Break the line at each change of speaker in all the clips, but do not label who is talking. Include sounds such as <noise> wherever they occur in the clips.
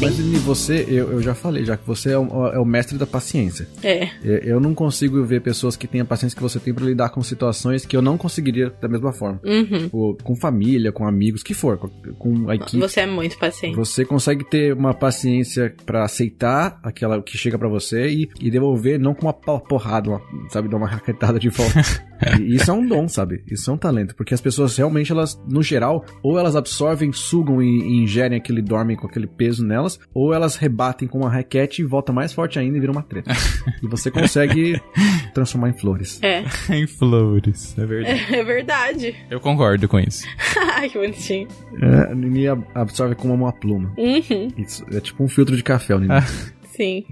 Sim.
Mas Nini, você, eu, eu já falei, já que você é o, é o mestre da paciência.
É.
Eu, eu não consigo ver pessoas que têm a paciência que você tem pra lidar com situações que eu não conseguiria da mesma forma.
Uhum.
Com família, com amigos, que for, com, com a equipe.
Você é muito paciente.
Você consegue ter uma paciência pra aceitar aquela que chega pra você e, e devolver não com uma porrada, uma, sabe, dar uma raquetada de volta. <laughs> E isso é um dom, sabe? Isso é um talento, porque as pessoas realmente elas, no geral, ou elas absorvem, sugam e, e ingerem aquele dormem com aquele peso nelas, ou elas rebatem com uma raquete e volta mais forte ainda e vira uma treta. e você consegue <laughs> transformar em flores.
É, <laughs>
em flores, é verdade. <laughs>
é verdade.
Eu concordo com isso.
Ai, que bonitinho.
É, a Nini ab- absorve como uma pluma.
Uhum,
Isso é tipo um filtro de café, o Nini.
sim.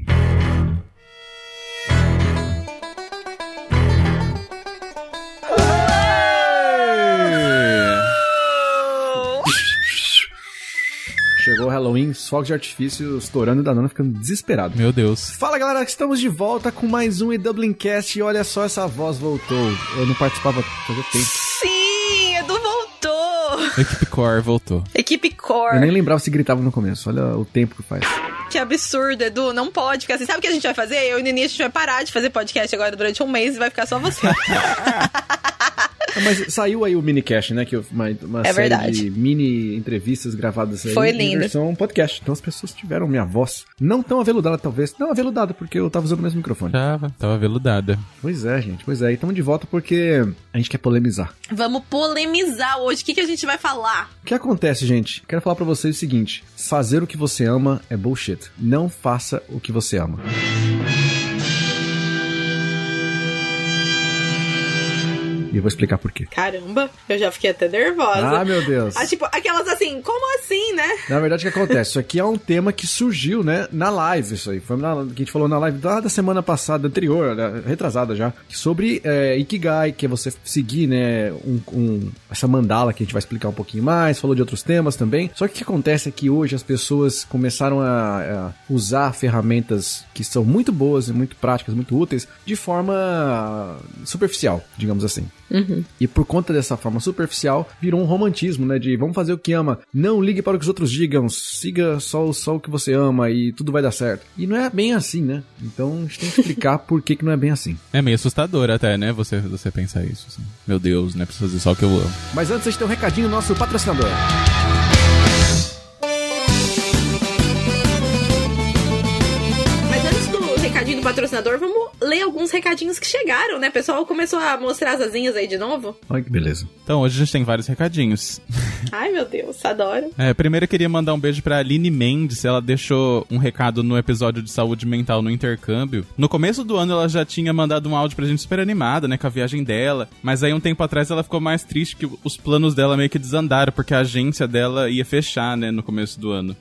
Halloween, os fogos de artifício estourando e da Nana ficando desesperado.
Meu Deus.
Fala galera, estamos de volta com mais um e Dublin Cast e olha só essa voz voltou. Eu não participava fazia tempo.
Sim, Edu voltou.
Equipe Core voltou.
Equipe
Eu
Core.
nem lembrava se gritava no começo. Olha o tempo que faz.
Que absurdo, Edu. Não pode ficar assim. Sabe o que a gente vai fazer? Eu e o Nini, a gente vai parar de fazer podcast agora durante um mês e vai ficar só você. <laughs>
Ah, Mas saiu aí o minicast, né? Que uma, uma
É
série
verdade.
de mini entrevistas gravadas aí.
Foi lindo.
versão podcast. Então as pessoas tiveram minha voz. Não tão aveludada, talvez. Não aveludada, porque eu tava usando o mesmo microfone.
Tava, tava veludada.
Pois é, gente. Pois é. E estamos de volta porque a gente quer polemizar.
Vamos polemizar hoje. O que, que a gente vai falar?
O que acontece, gente? Quero falar pra vocês o seguinte: fazer o que você ama é bullshit. Não faça o que você ama. E eu vou explicar por quê.
Caramba, eu já fiquei até nervosa.
Ah, meu Deus.
Ah, tipo, aquelas assim, como assim, né?
Na verdade, o que acontece? Isso aqui é um tema que surgiu, né, na live, isso aí. Foi na, que a gente falou na live da, da semana passada, anterior, né, retrasada já, sobre é, Ikigai, que é você seguir, né, um, um- essa mandala que a gente vai explicar um pouquinho mais, falou de outros temas também. Só que o que acontece é que hoje as pessoas começaram a, a usar ferramentas que são muito boas e muito práticas, muito úteis, de forma superficial, digamos assim. E por conta dessa forma superficial, virou um romantismo, né? De vamos fazer o que ama, não ligue para o que os outros digam, siga só, o- só o que você ama e tudo vai dar certo. E não é bem assim, né? Então a gente tem que explicar <laughs> por que, que não é bem assim.
É meio assustador até, né? Você, você pensar isso. assim. Meu Deus, né? Preciso fazer só o que eu amo.
Mas antes a gente tem um recadinho do nosso patrocinador.
Mas patrocinador, vamos ler alguns recadinhos que chegaram, né? O pessoal começou a mostrar as asinhas aí de novo.
Olha que beleza.
Então, hoje a gente tem vários recadinhos. <laughs>
Ai, meu Deus, adoro.
É, primeiro eu queria mandar um beijo pra Aline Mendes. Ela deixou um recado no episódio de saúde mental no intercâmbio. No começo do ano ela já tinha mandado um áudio pra gente super animada, né, com a viagem dela. Mas aí um tempo atrás ela ficou mais triste que os planos dela meio que desandaram, porque a agência dela ia fechar, né, no começo do ano.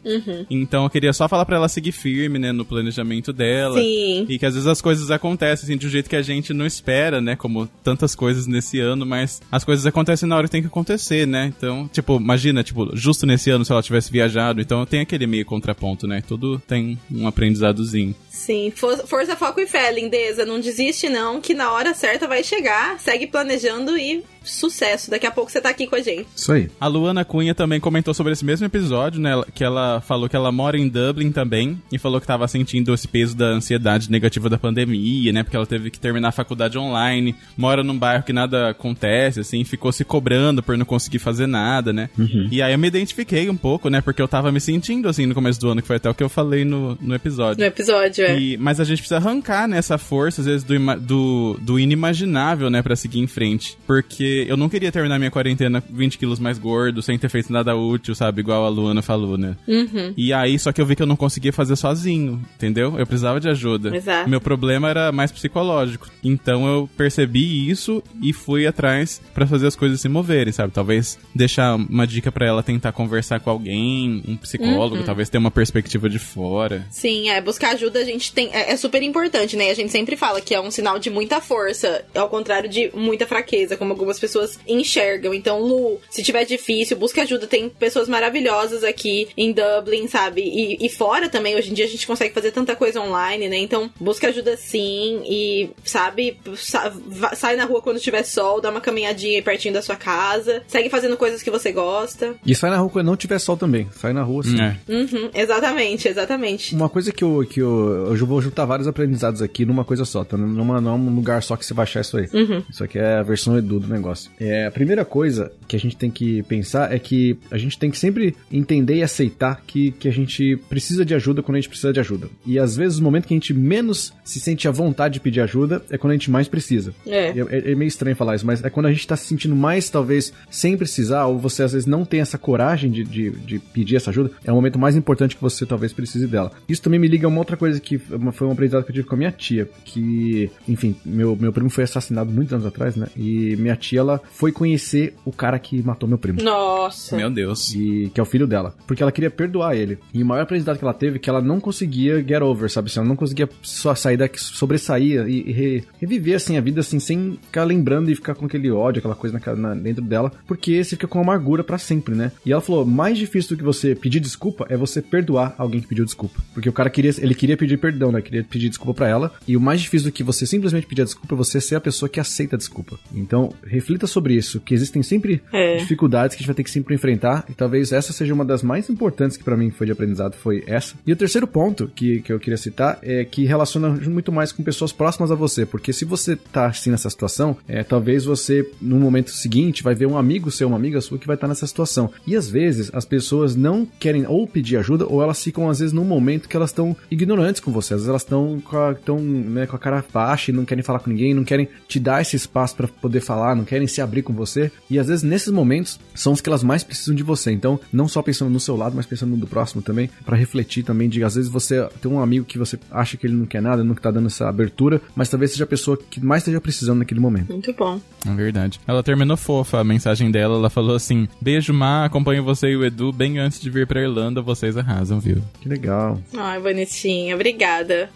Então eu queria só falar pra ela seguir firme, né, no planejamento dela.
Sim.
E que às vezes as coisas acontecem assim, de um jeito que a gente não espera, né? Como tantas coisas nesse ano, mas as coisas acontecem na hora que tem que acontecer, né? Então, tipo, imagina, tipo, justo nesse ano se ela tivesse viajado, então tem aquele meio contraponto, né? Tudo tem um aprendizadozinho.
Sim, For- força, foco e fé, lindeza. Não desiste, não, que na hora certa vai chegar. Segue planejando e sucesso. Daqui a pouco você tá aqui com a gente.
Isso aí.
A Luana Cunha também comentou sobre esse mesmo episódio, né? Que ela falou que ela mora em Dublin também e falou que tava sentindo esse peso da ansiedade negativa da pandemia, né? Porque ela teve que terminar a faculdade online, mora num bairro que nada acontece, assim, ficou se cobrando por não conseguir fazer nada, né? E aí eu me identifiquei um pouco, né? Porque eu tava me sentindo assim no começo do ano, que foi até o que eu falei no, no episódio.
No episódio, é.
E- mas a gente precisa arrancar nessa força, às vezes, do, do, do inimaginável, né, pra seguir em frente. Porque eu não queria terminar minha quarentena 20 quilos mais gordo, sem ter feito nada útil, sabe? Igual a Luana falou, né?
Uhum.
E aí, só que eu vi que eu não conseguia fazer sozinho, entendeu? Eu precisava de ajuda.
Exato.
Meu problema era mais psicológico. Então eu percebi isso e fui atrás pra fazer as coisas se moverem, sabe? Talvez deixar uma dica pra ela tentar conversar com alguém, um psicólogo,
Uhum.
talvez ter uma perspectiva de fora.
Sim, é, buscar ajuda a gente tem. É, é super importante, né? A gente sempre fala que é um sinal de muita força, ao contrário de muita fraqueza, como algumas as pessoas enxergam. Então, Lu, se tiver difícil, busca ajuda. Tem pessoas maravilhosas aqui em Dublin, sabe? E, e fora também, hoje em dia a gente consegue fazer tanta coisa online, né? Então, busca ajuda sim e, sabe, sa sai na rua quando tiver sol, dá uma caminhadinha aí pertinho da sua casa, segue fazendo coisas que você gosta.
E sai na rua quando não tiver sol também. Sai na rua sim. É.
Uhum, exatamente, exatamente.
Uma coisa que eu, que eu, eu vou juntar vários aprendizados aqui numa coisa só, tá? Numa, num lugar só que você vai achar isso aí.
Uhum.
Isso aqui é a versão Edu do negócio. É, a primeira coisa que a gente tem que pensar é que a gente tem que sempre entender e aceitar que, que a gente precisa de ajuda quando a gente precisa de ajuda. E às vezes o momento que a gente menos se sente à vontade de pedir ajuda é quando a gente mais precisa.
É.
É, é meio estranho falar isso, mas é quando a gente tá se sentindo mais, talvez, sem precisar, ou você às vezes não tem essa coragem de, de, de pedir essa ajuda, é o momento mais importante que você talvez precise dela. Isso também me liga a uma outra coisa que foi um aprendizado que eu tive com a minha tia, que, enfim, meu, meu primo foi assassinado muitos anos atrás, né? E minha tia, ela foi conhecer o cara que matou meu primo.
Nossa.
Meu Deus.
E que é o filho dela. Porque ela queria perdoar ele. E o maior aprendizado que ela teve é que ela não conseguia get over, sabe? Assim, ela não conseguia só sair daqui, sobressair e, e re, reviver, assim, a vida, assim, sem ficar lembrando e ficar com aquele ódio, aquela coisa na, na, dentro dela. Porque você fica com amargura para sempre, né? E ela falou, mais difícil do que você pedir desculpa é você perdoar alguém que pediu desculpa. Porque o cara queria, ele queria pedir perdão, né? Queria pedir desculpa para ela. E o mais difícil do que você simplesmente pedir desculpa é você ser a pessoa que aceita a desculpa. Então, reflita sobre isso, que existem sempre é. dificuldades que a gente vai ter que sempre enfrentar. E talvez essa seja uma das mais importantes que para mim foi de aprendizado, foi essa. E o terceiro ponto que, que eu queria citar é que relaciona muito mais com pessoas próximas a você. Porque se você tá assim nessa situação, é, talvez você, no momento seguinte, vai ver um amigo seu, uma amiga sua que vai estar tá nessa situação. E às vezes as pessoas não querem ou pedir ajuda, ou elas ficam, às vezes, num momento que elas estão ignorantes com você. Às vezes elas estão com, a, né, com a cara baixa e não querem falar com ninguém, não querem te dar esse espaço para poder falar, não querem se abrir com você. E às vezes nesses momentos são os que elas mais precisam de você. Então, não só pensando no seu lado, mas pensando no do próximo também, para refletir também de às vezes você tem um amigo que você acha que ele não quer nada, não tá dando essa abertura, mas talvez seja a pessoa que mais esteja precisando naquele momento.
Muito bom.
É verdade. Ela terminou fofa a mensagem dela, ela falou assim: "Beijo, Má, acompanho você e o Edu bem antes de vir para Irlanda, vocês arrasam, viu?"
Que legal.
Ai, bonitinha. Obrigada.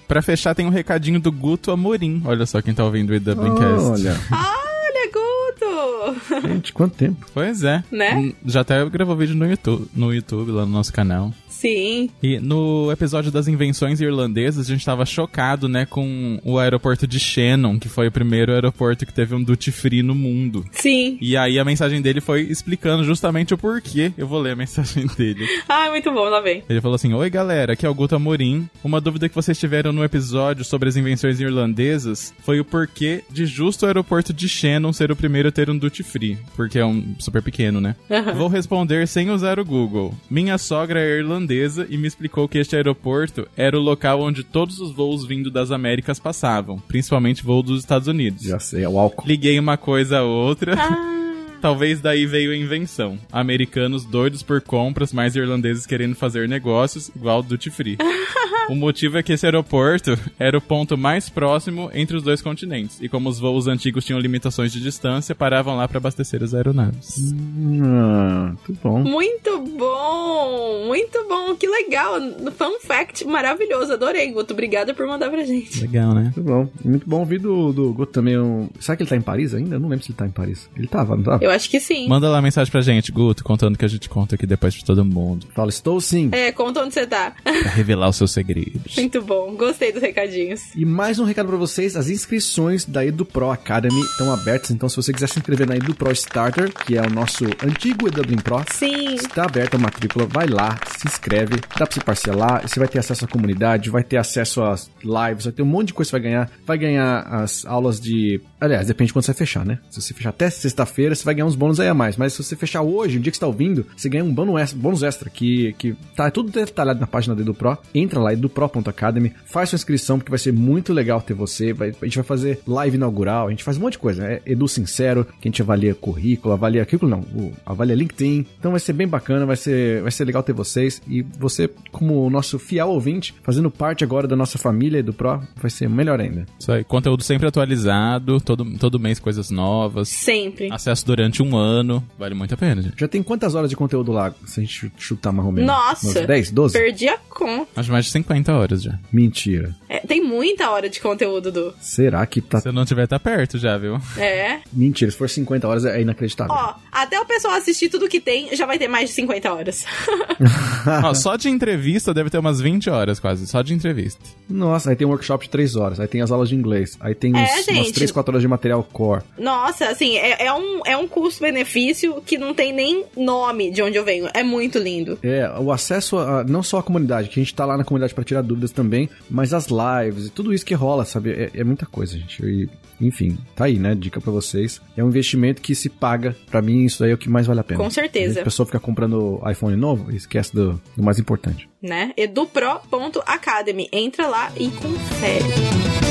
Para fechar tem um recadinho do Guto Amorim. Olha só quem tá ouvindo o Dublincast.
Olha.
Olha, Guto!
Gente, quanto tempo?
Pois é.
Né?
Já até gravou vídeo no YouTube, no YouTube lá no nosso canal.
Sim.
E no episódio das invenções irlandesas, a gente tava chocado, né, com o aeroporto de Shannon, que foi o primeiro aeroporto que teve um duty free no mundo.
Sim.
E aí a mensagem dele foi explicando justamente o porquê. Eu vou ler a <laughs> mensagem dele.
Ai, muito bom, lá vem.
Ele falou assim: Oi, galera, aqui é o Guto Amorim. Uma dúvida que vocês tiveram no episódio sobre as invenções irlandesas foi o porquê de justo o aeroporto de Shannon ser o primeiro a ter um duty free. Porque é um super pequeno, né?
Uhum.
Vou responder sem usar o Google. Minha sogra é irlandesa e me explicou que este aeroporto era o local onde todos os voos vindo das Américas passavam, principalmente voo dos Estados Unidos.
Já sei, é o álcool.
Liguei uma coisa a outra.
Ah. <laughs>
Talvez daí veio a invenção. Americanos doidos por compras, mais irlandeses querendo fazer negócios, igual duty free. <laughs> o motivo é que esse aeroporto era o ponto mais próximo entre os dois continentes. E como os voos antigos tinham limitações de distância, paravam lá para abastecer as aeronaves.
Hum, muito bom.
Muito bom! Muito bom! Que legal! Fun fact maravilhoso. Adorei, Guto. Obrigada por mandar pra gente.
Legal, né?
Muito bom. Muito bom ouvir do, do Guto também. Um... Será que ele tá em Paris ainda? Eu não lembro se ele tá em Paris. Ele tava, não tava?
Eu acho que sim.
Manda lá mensagem pra gente, Guto, contando que a gente conta aqui depois pra todo mundo.
Fala, estou sim.
É, conta onde você tá.
Pra revelar os seus segredos.
Muito bom. Gostei dos recadinhos.
E mais um recado pra vocês: as inscrições da EduPro Academy estão abertas. Então, se você quiser se inscrever na EduPro Starter, que é o nosso antigo EduBlin Pro,
Sim.
está aberta a matrícula. Vai lá, se inscreve. Dá pra você parcelar. Você vai ter acesso à comunidade, vai ter acesso às lives, vai ter um monte de coisa que você vai ganhar. Vai ganhar as aulas de. Aliás, depende de quando você fechar, né? Se você fechar até sexta-feira, você vai ganhar uns bônus aí a mais. Mas se você fechar hoje, o dia que você tá ouvindo, você ganha um bônus extra, bônus extra que, que tá tudo detalhado na página do EduPro. Entra lá, edupro.academy, faz sua inscrição, porque vai ser muito legal ter você. Vai, a gente vai fazer live inaugural, a gente faz um monte de coisa. É Edu Sincero, que a gente avalia currículo, avalia currículo não, o, avalia LinkedIn. Então vai ser bem bacana, vai ser, vai ser legal ter vocês. E você, como o nosso fiel ouvinte, fazendo parte agora da nossa família e do Pro, vai ser melhor ainda.
Isso aí, conteúdo sempre atualizado, todo, todo mês coisas novas.
Sempre.
Acesso durante um ano, vale muito a pena, gente.
Já tem quantas horas de conteúdo lá, se a gente chutar mais ou menos?
Nossa.
Umas 10, 12?
Perdi a conta.
Acho mais de 50 horas já.
Mentira.
É, tem muita hora de conteúdo, do.
Será que tá...
Se eu não tiver, tá perto já, viu?
É.
Mentira, se for 50 horas é inacreditável.
Ó, até o pessoal assistir tudo que tem, já vai ter mais de 50 horas. <laughs>
Ó, só de entrevista deve ter umas 20 horas quase, só de entrevista.
Nossa, aí tem um workshop de 3 horas, aí tem as aulas de inglês, aí tem
É,
uns, umas
gente.
3, 4 horas de material core.
Nossa, assim, é, é um, é um custo-benefício que não tem nem nome de onde eu venho. É muito lindo.
É, o acesso a, não só a comunidade, que a gente tá lá na comunidade pra tirar dúvidas também, mas as lives e tudo isso que rola, sabe? É, é muita coisa, gente. E, enfim, tá aí, né? Dica pra vocês. É um investimento que se paga. Pra mim, isso aí é o que mais vale a pena.
Com certeza.
A pessoa fica comprando iPhone novo e esquece do, do mais importante.
Né? edupro.academy. Entra lá e confere.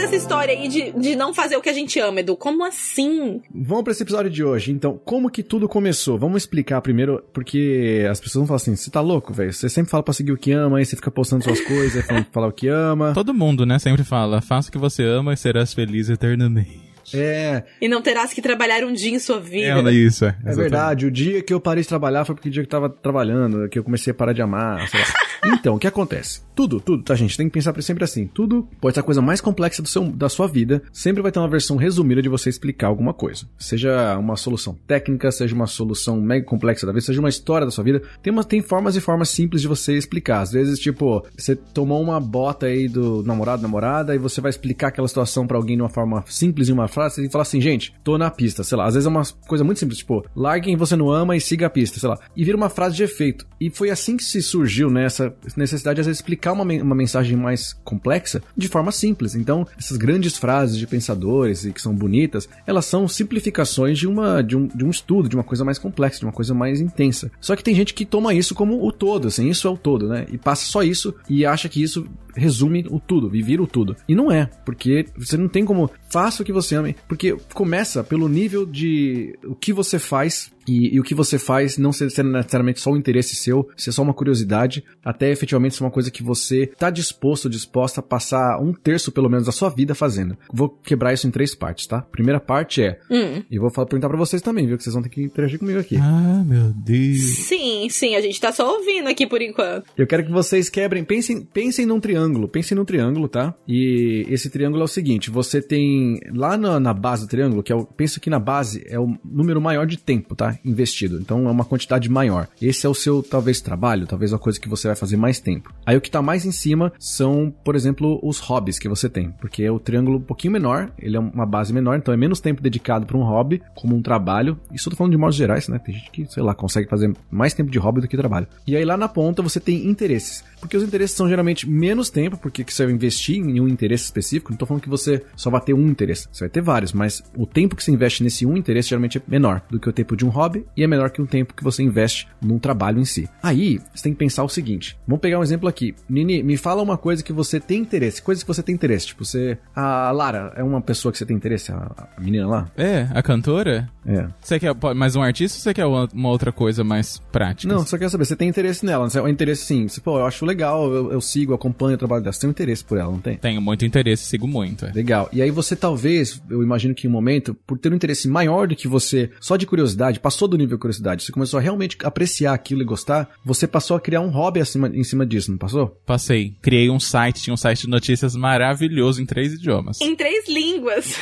Falar dessa história aí de, de não fazer o que a gente ama, Edu. Como assim?
Vamos pra esse episódio de hoje. Então, como que tudo começou? Vamos explicar primeiro, porque as pessoas vão falar assim: você tá louco, velho? Você sempre fala pra seguir o que ama, aí você fica postando suas coisas, aí falando falar o que ama.
Todo mundo, né, sempre fala, faça o que você ama e serás feliz eternamente.
É,
E não terás que trabalhar um dia em sua vida.
É, isso, é.
É verdade, o dia que eu parei de trabalhar foi porque o dia que eu tava trabalhando, que eu comecei a parar de amar, sei lá. <laughs> Então, o que acontece? Tudo, tudo, tá, gente? Tem que pensar sempre assim. Tudo pode ser a coisa mais complexa do seu, da sua vida. Sempre vai ter uma versão resumida de você explicar alguma coisa. Seja uma solução técnica, seja uma solução mega complexa da vida, seja uma história da sua vida. Tem, uma, tem formas e formas simples de você explicar. Às vezes, tipo, você tomou uma bota aí do namorado, namorada, e você vai explicar aquela situação pra alguém de uma forma simples em uma frase e falar assim, gente, tô na pista, sei lá. Às vezes é uma coisa muito simples, tipo, largue quem você não ama e siga a pista, sei lá. E vira uma frase de efeito. E foi assim que se surgiu, né, essa necessidade de às vezes explicar uma, uma mensagem mais complexa de forma simples. Então, essas grandes frases de pensadores e que são bonitas, elas são simplificações de, uma, de, um, de um estudo, de uma coisa mais complexa, de uma coisa mais intensa. Só que tem gente que toma isso como o todo, assim, isso é o todo, né? E passa só isso e acha que isso resume o tudo, vira o tudo. E não é, porque você não tem como faça o que você ame, porque começa pelo nível de o que você faz e, e o que você faz não ser, necessariamente só um interesse seu, ser só uma curiosidade, até efetivamente ser uma coisa que você tá disposto, disposta a passar um terço pelo menos da sua vida fazendo. Vou quebrar isso em três partes, tá? Primeira parte é,
Hum.
e vou falar, perguntar pra vocês também, viu? Que vocês vão ter que interagir comigo aqui.
Ah, meu Deus.
Sim, sim, a gente tá só ouvindo aqui por enquanto.
Eu quero que vocês quebrem, pensem, pensem num triângulo, pensem num triângulo, tá? E esse triângulo é o seguinte, você tem lá na, na base do triângulo, que é o, pensa que na base é o número maior de tempo, tá? Investido. Então é uma quantidade maior. Esse é o seu, talvez, trabalho, talvez a coisa que você vai fazer mais tempo. Aí o que tá mais em cima são, por exemplo, os hobbies que você tem, porque é o triângulo um pouquinho menor, ele é uma base menor, então é menos tempo dedicado para um hobby, como um trabalho. Isso eu tô falando de modos gerais, né? Tem gente que, sei lá, consegue fazer mais tempo de hobby do que trabalho. E aí lá na ponta você tem interesses, porque os interesses são geralmente menos tempo, porque que você vai investir em um interesse específico. Não tô falando que você só vai ter um interesse, você vai ter vários, mas o tempo que você investe nesse um interesse geralmente é menor do que o tempo de um hobby e é menor que o tempo que você investe num trabalho em si. Aí você tem que pensar o seguinte: vamos pegar um exemplo aqui. Nini, me fala uma coisa que você tem interesse, coisas que você tem interesse. Tipo, você. A Lara é uma pessoa que você tem interesse, a, a menina lá?
É, a cantora?
É.
Você quer mais um artista ou você quer uma outra coisa mais prática?
Não, só quero saber, você tem interesse nela, é um interesse sim. Você, pô, eu acho legal, eu, eu sigo, acompanho o trabalho dela. Você tem um interesse por ela, não tem?
Tenho muito interesse, sigo muito. É.
Legal. E aí você talvez, eu imagino que em um momento, por ter um interesse maior do que você, só de curiosidade, passou do nível de curiosidade, você começou a realmente apreciar aquilo e gostar, você passou a criar um hobby acima, em cima disso, não passou?
Passei. Criei um site, tinha um site de notícias maravilhoso em três idiomas.
Em três línguas.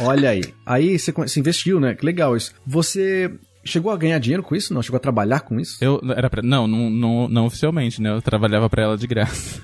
Olha aí. Aí você, você investiu, né? Que legal isso. Você chegou a ganhar dinheiro com isso? Não? Chegou a trabalhar com isso?
Eu era pra, não, não, não, não oficialmente, né? Eu trabalhava pra ela de graça.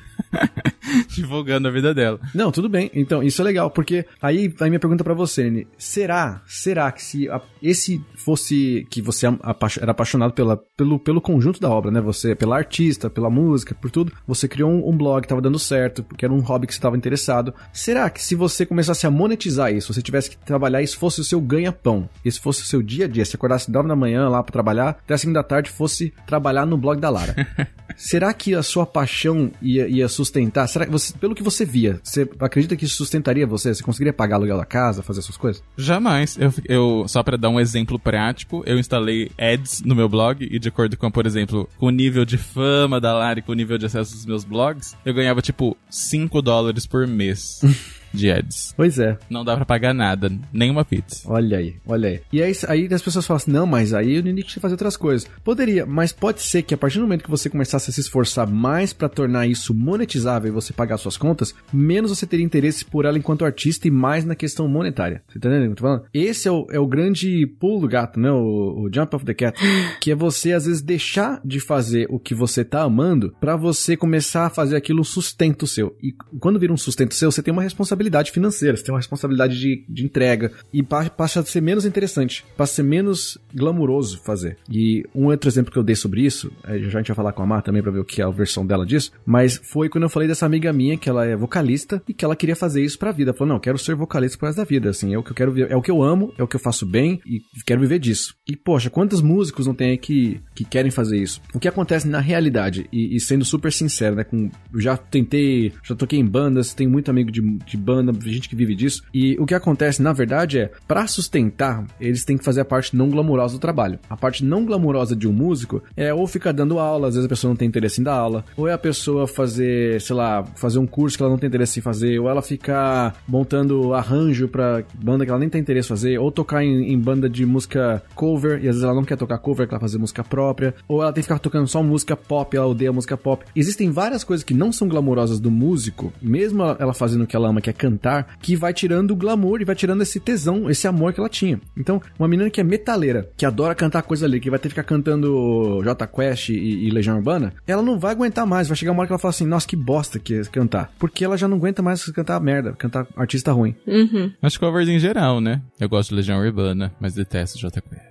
Divulgando a vida dela.
Não, tudo bem. Então, isso é legal, porque aí a minha pergunta para você, Nene. Será, será que se a, esse fosse que você era apaixonado pela, pelo, pelo conjunto da obra, né? Você, pela artista, pela música, por tudo, você criou um, um blog, tava dando certo, porque era um hobby que você estava interessado. Será que se você começasse a monetizar isso, você tivesse que trabalhar, isso fosse o seu ganha-pão, isso fosse o seu dia a dia, se acordasse 9 da manhã lá para trabalhar, até 5 da tarde fosse trabalhar no blog da Lara. <laughs> Será que a sua paixão ia, ia sustentar? Será que você, pelo que você via, você acredita que isso sustentaria você? Você conseguiria pagar aluguel da casa, fazer essas coisas?
Jamais. Eu, eu só para dar um exemplo prático, eu instalei ads no meu blog e de acordo com, por exemplo, com o nível de fama da Lari, com o nível de acesso dos meus blogs, eu ganhava tipo 5 dólares por mês. <laughs> de ads.
Pois é.
Não dá para pagar nada, nenhuma pizza.
Olha aí, olha aí. E aí, aí as pessoas falam assim, não, mas aí o Ninick fazer outras coisas. Poderia, mas pode ser que a partir do momento que você começasse a se esforçar mais para tornar isso monetizável e você pagar suas contas, menos você teria interesse por ela enquanto artista e mais na questão monetária. Você tá entendendo o que eu tô falando? Esse é o, é o grande pulo do gato, né? O, o jump of the cat. <laughs> Que é você, às vezes, deixar de fazer o que você tá amando para você começar a fazer aquilo sustento seu. E quando vira um sustento seu, você tem uma responsabilidade responsabilidade financeira, você tem uma responsabilidade de, de entrega e passa a ser menos interessante, passa a ser menos glamuroso fazer. E um outro exemplo que eu dei sobre isso, já a gente vai falar com a Mar também pra ver o que é a versão dela disso, mas foi quando eu falei dessa amiga minha que ela é vocalista e que ela queria fazer isso pra vida. Ela falou, não, quero ser vocalista pro resto da vida, assim, é o que eu quero ver, é o que eu amo, é o que eu faço bem e quero viver disso. E, poxa, quantos músicos não tem aí que, que querem fazer isso? O que acontece na realidade, e, e sendo super sincero, né, com, já tentei, já toquei em bandas, tenho muito amigo de, de banda, gente que vive disso. E o que acontece, na verdade, é, para sustentar, eles têm que fazer a parte não glamourosa do trabalho. A parte não glamourosa de um músico é ou ficar dando aula, às vezes a pessoa não tem interesse em dar aula, ou é a pessoa fazer, sei lá, fazer um curso que ela não tem interesse em fazer, ou ela ficar montando arranjo pra banda que ela nem tem interesse em fazer, ou tocar em, em banda de música cover, e às vezes ela não quer tocar cover, quer fazer música própria, ou ela tem que ficar tocando só música pop, ela odeia música pop. Existem várias coisas que não são glamourosas do músico, mesmo ela fazendo o que ela ama, que é cantar, que vai tirando o glamour e vai tirando esse tesão, esse amor que ela tinha. Então, uma menina que é metaleira, que adora cantar coisa ali, que vai ter que ficar cantando J Quest e, e Legião Urbana, ela não vai aguentar mais. Vai chegar uma hora que ela fala assim: Nossa, que bosta que é cantar. Porque ela já não aguenta mais cantar merda, cantar artista ruim.
Uhum.
Acho covers em geral, né? Eu gosto de Legião Urbana, mas detesto J Quest.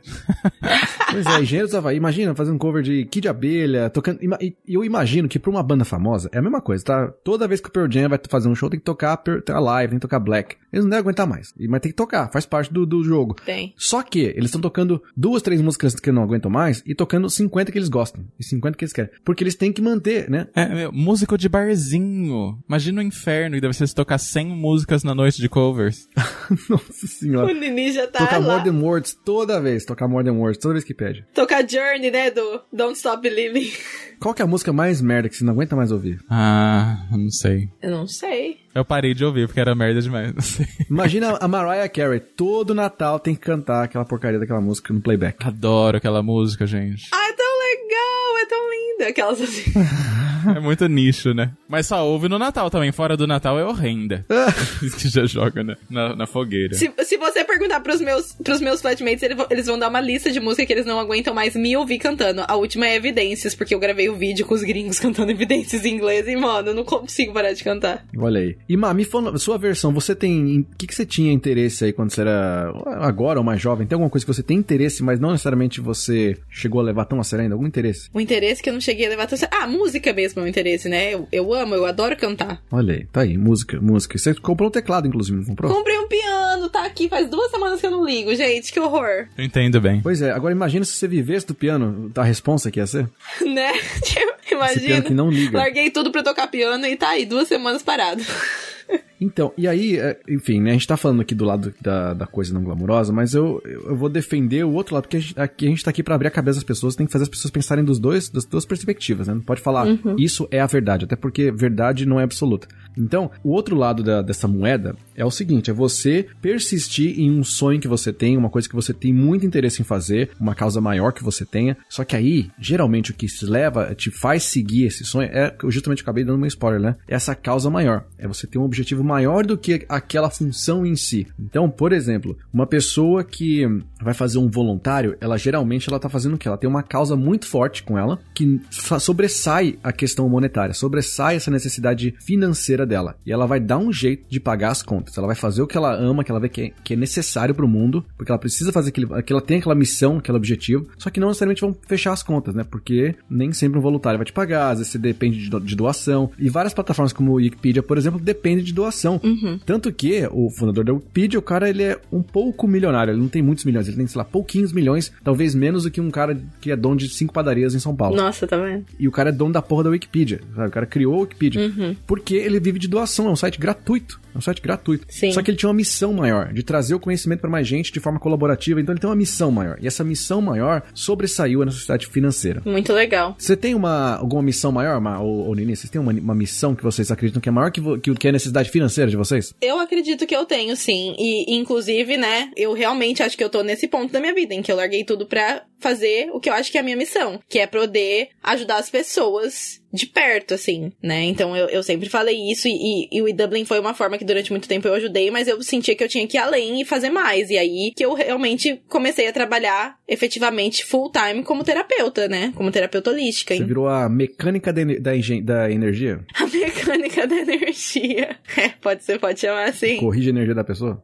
<laughs>
pois é, Engenheiros Havaí, imagina fazendo um cover de Kid Abelha, tocando. E eu imagino que pra uma banda famosa é a mesma coisa, tá? Toda vez que o Pearl Jam vai fazer um show, tem que tocar a live, tem que tocar Black. Eles não devem aguentar mais. Mas tem que tocar, faz parte do, do jogo.
Tem.
Só que eles estão tocando duas, três músicas que não aguentam mais e tocando 50 que eles gostam. E 50 que eles querem. Porque eles têm que manter, né?
É, meu, músico de barzinho. Imagina o inferno e deve ser se tocar 100 músicas na noite de covers. <laughs>
Nossa senhora.
O Nini já tá
Tocar
lá.
More Than Words toda vez. Tocar More Than Words toda vez que pede.
Tocar Journey, né, do Don't Stop Believing.
Qual que é a música mais merda que você não aguenta mais ouvir?
Ah, eu não sei.
Eu não sei.
Eu parei de ouvir porque era merda demais. Não sei.
Imagina a Mariah Carey, todo Natal tem que cantar aquela porcaria daquela música no playback.
Adoro aquela música, gente.
Ah, é tão legal, é tão linda. Aquelas assim. <laughs>
É muito nicho, né? Mas só ouve no Natal também. Fora do Natal é horrenda. <laughs> que já joga na, na, na fogueira.
Se, se você perguntar pros meus, pros meus flatmates, eles vão, eles vão dar uma lista de música que eles não aguentam mais me ouvir cantando. A última é Evidências, porque eu gravei o vídeo com os gringos <laughs> cantando Evidências em inglês e, mano, eu não consigo parar de cantar.
Olha aí. E, Má, me fala, sua versão, você tem. O que, que você tinha interesse aí quando você era. Agora ou mais jovem? Tem alguma coisa que você tem interesse, mas não necessariamente você chegou a levar tão a sério ainda? Algum interesse?
O interesse que eu não cheguei a levar tão a sério. Ah, música mesmo um interesse, né? Eu, eu amo, eu adoro cantar.
Olha aí, tá aí, música, música. Você comprou um teclado, inclusive, não comprou?
Comprei um piano, tá aqui, faz duas semanas que eu não ligo, gente, que horror.
Eu entendo bem.
Pois é, agora imagina se você vivesse do piano, a responsa que ia ser. <laughs>
né? Tipo, <laughs>
Esse piano
imagina.
que não liga.
Larguei tudo pra tocar piano e tá aí, duas semanas parado. <laughs>
Então, e aí, é, enfim, né, a gente tá falando aqui do lado da, da coisa não glamurosa, mas eu, eu vou defender o outro lado, porque a gente, aqui a gente tá aqui pra abrir a cabeça das pessoas, tem que fazer as pessoas pensarem dos dois, das duas perspectivas, né? Não pode falar, isso é a verdade, até porque verdade não é absoluta. Então, o outro lado da, dessa moeda é o seguinte: é você persistir em um sonho que você tem, uma coisa que você tem muito interesse em fazer, uma causa maior que você tenha. Só que aí, geralmente, o que se leva, te faz seguir esse sonho é, eu justamente acabei dando uma spoiler, né? Essa causa maior. É você ter um objetivo maior do que aquela função em si. Então, por exemplo, uma pessoa que vai fazer um voluntário, ela geralmente ela tá fazendo o que? Ela tem uma causa muito forte com ela que sobressai a questão monetária, sobressai essa necessidade financeira dela. E ela vai dar um jeito de pagar as contas. Ela vai fazer o que ela ama, que ela vê que é, que é necessário pro mundo, porque ela precisa fazer aquele, que ela tem aquela missão, aquele objetivo, só que não necessariamente vão fechar as contas, né? Porque nem sempre um voluntário vai te pagar, às vezes você depende de, de doação. E várias plataformas como o Wikipedia, por exemplo, dependem de doação.
Uhum.
Tanto que o fundador da Wikipedia, o cara, ele é um pouco milionário, ele não tem muitos milhões, ele tem, sei lá, pouquinhos milhões, talvez menos do que um cara que é dono de cinco padarias em São Paulo.
Nossa, tá vendo?
E o cara é dono da porra da Wikipedia, sabe? O cara criou a Wikipedia.
Uhum.
Porque ele vive de doação, é um site gratuito. É um site gratuito.
Sim.
Só que ele tinha uma missão maior, de trazer o conhecimento para mais gente de forma colaborativa. Então ele tem uma missão maior. E essa missão maior sobressaiu a necessidade financeira.
Muito legal.
Você tem uma, alguma missão maior, Ma, ou, ou Nini? Vocês têm uma, uma missão que vocês acreditam que é maior que, que, que a necessidade financeira de vocês?
Eu acredito que eu tenho, sim. E, inclusive, né, eu realmente acho que eu tô nesse ponto da minha vida, em que eu larguei tudo pra fazer o que eu acho que é a minha missão, que é poder ajudar as pessoas de perto, assim, né? Então eu, eu sempre falei isso e, e, e o e-Dublin foi uma forma que durante muito tempo eu ajudei, mas eu sentia que eu tinha que ir além e fazer mais. E aí que eu realmente comecei a trabalhar efetivamente full time como terapeuta, né? Como terapeuta holística.
Você virou a mecânica da, da, da energia? <laughs>
A mecânica da energia. É, pode ser, pode chamar assim.
Corrige a energia da pessoa?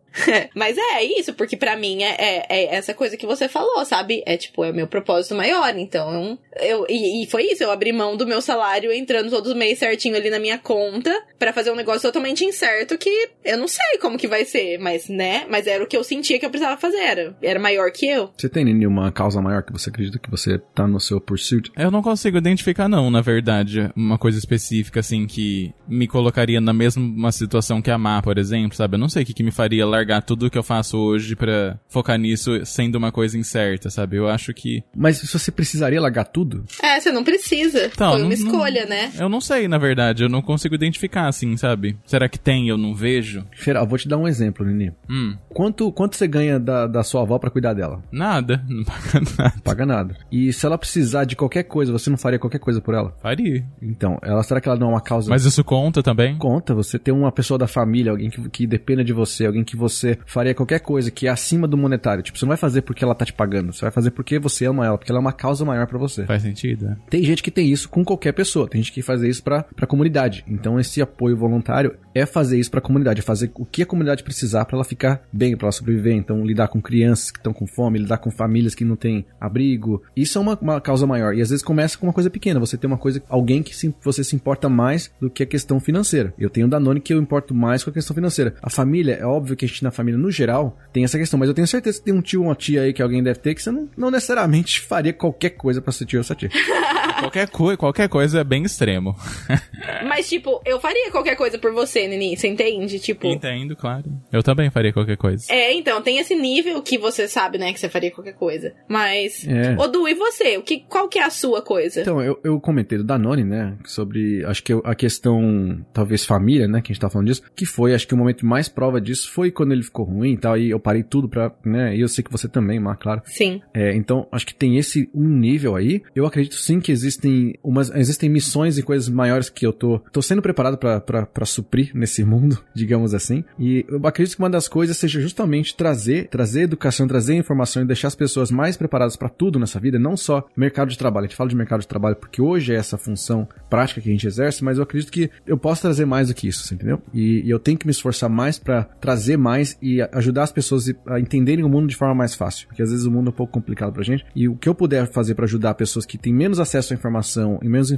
mas é, é isso, porque para mim é, é, é, essa coisa que você falou, sabe? É tipo, é o meu propósito maior. Então, eu. E, e foi isso, eu abri mão do meu salário entrando todos os meses certinho ali na minha conta para fazer um negócio totalmente incerto que eu não sei como que vai ser, mas, né? Mas era o que eu sentia que eu precisava fazer. Era, era maior que eu.
Você tem nenhuma causa maior que você acredita que você tá no seu pursuit?
Eu não consigo identificar, não, na verdade, uma coisa específica, assim, que me colocaria na mesma situação que amar, por exemplo, sabe? Eu não sei o que, que me faria largar tudo que eu faço hoje para focar nisso sendo uma coisa incerta, sabe? Eu acho que.
Mas se você precisaria largar tudo?
É, você não precisa. Então, Foi uma não, escolha,
não,
né?
Eu não sei, na verdade. Eu não consigo identificar, assim, sabe? Será que tem eu não vejo?
Feral, vou te dar um exemplo, Nini.
Hum.
Quanto, quanto você ganha da, da sua avó para cuidar dela?
Nada. Não paga <laughs> nada.
Paga nada. E se ela precisar de qualquer coisa, você não faria qualquer coisa por ela?
Faria.
Então, ela será que ela não é uma causa.
Mas isso conta também?
Conta. Você tem uma pessoa da família, alguém que, que dependa de você, alguém que você faria qualquer coisa que é acima do monetário. Tipo, você não vai fazer porque ela tá te pagando. Você vai fazer porque você ama ela, porque ela é uma causa maior para você.
Faz sentido. É.
Tem gente que tem isso com qualquer pessoa. Tem gente que faz isso pra, pra comunidade. Então, esse apoio voluntário é fazer isso pra comunidade. É fazer o que a comunidade precisar para ela ficar bem, para ela sobreviver. Então, lidar com crianças que estão com fome, lidar com famílias que não têm abrigo. Isso é uma, uma causa maior. E às vezes começa com uma coisa pequena. Você tem uma coisa, alguém que se, você se importa mais do que a questão financeira. Eu tenho o Danone que eu importo mais com a questão financeira. A família, é óbvio que a gente na família, no geral, tem essa questão. Mas eu tenho certeza que tem um tio ou uma tia aí que alguém deve ter que você não, não necessariamente faria qualquer coisa pra ser tio ou essa tia. <laughs>
qualquer, co qualquer coisa é bem extremo. <laughs>
Mas, tipo, eu faria qualquer coisa por você, Nini. Você entende? Tipo.
Entendo, claro. Eu também faria qualquer coisa.
É, então, tem esse nível que você sabe, né, que você faria qualquer coisa. Mas.
É.
Ô, Du, e você? O que, qual que é a sua coisa?
Então, eu, eu comentei do Danone, né? Sobre. Acho que a questão, talvez família, né? Que a gente tá falando disso. Que foi, acho que o momento mais prova disso foi quando ele ficou ruim e tal. E eu parei tudo pra. né? E eu sei que você também, Mar, claro.
Sim.
É, então, acho que tem esse um nível aí. Eu acredito sim que existem umas. Existem missões e coisas maiores que eu tô, tô sendo preparado para suprir nesse mundo, <laughs> digamos assim. E eu acredito que uma das coisas seja justamente trazer, trazer educação, trazer informação e deixar as pessoas mais preparadas para tudo nessa vida, não só mercado de trabalho. A gente fala de mercado de trabalho porque hoje é essa função prática que a gente exerce, mas eu acredito que eu posso trazer mais do que isso, entendeu? E, e eu tenho que me esforçar mais para trazer mais e ajudar as pessoas a entenderem o mundo de forma mais fácil, porque às vezes o mundo é um pouco complicado pra gente. E o que eu puder fazer para ajudar pessoas que têm menos acesso à informação e menos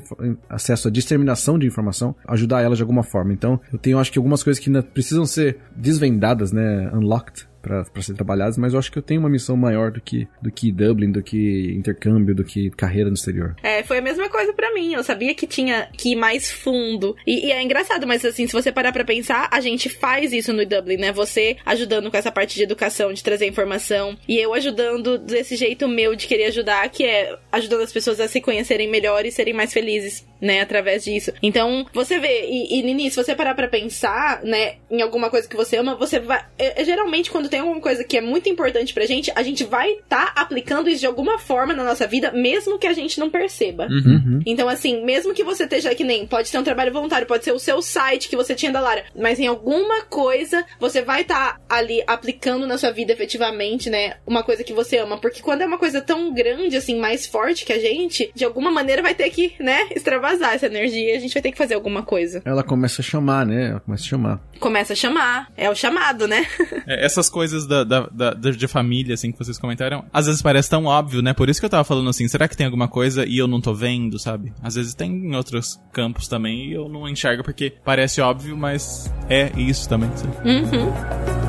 acesso à disseminação de informação, ajudar elas de alguma forma. Então, eu tenho acho que algumas coisas que ainda precisam ser desvendadas, né, unlocked para ser trabalhadas, mas eu acho que eu tenho uma missão maior do que do que Dublin, do que intercâmbio, do que carreira no exterior.
É, foi a mesma coisa para mim. Eu sabia que tinha que ir mais fundo. E, e, é engraçado, mas assim, se você parar para pensar, a gente faz isso no Dublin, né? Você ajudando com essa parte de educação, de trazer informação, e eu ajudando desse jeito meu de querer ajudar, que é ajudando as pessoas a se conhecerem melhor e serem mais felizes né, através disso. Então, você vê, e, e Nini, se você parar pra pensar, né, em alguma coisa que você ama, você vai. É, é, geralmente, quando tem alguma coisa que é muito importante pra gente, a gente vai estar tá aplicando isso de alguma forma na nossa vida, mesmo que a gente não perceba.
Uhum.
Então, assim, mesmo que você esteja que nem, pode ser um trabalho voluntário, pode ser o seu site que você tinha da Lara, mas em alguma coisa você vai estar tá ali aplicando na sua vida efetivamente, né, uma coisa que você ama. Porque quando é uma coisa tão grande, assim, mais forte que a gente, de alguma maneira vai ter que, né, extravasar essa energia, a gente vai ter que fazer alguma coisa.
Ela começa a chamar, né? Ela começa a chamar.
Começa a chamar. É o chamado, né? <laughs>
é, essas coisas da, da, da, de família, assim, que vocês comentaram, às vezes parece tão óbvio, né? Por isso que eu tava falando assim, será que tem alguma coisa e eu não tô vendo, sabe? Às vezes tem em outros campos também e eu não enxergo porque parece óbvio, mas é isso também, sabe?
Uhum.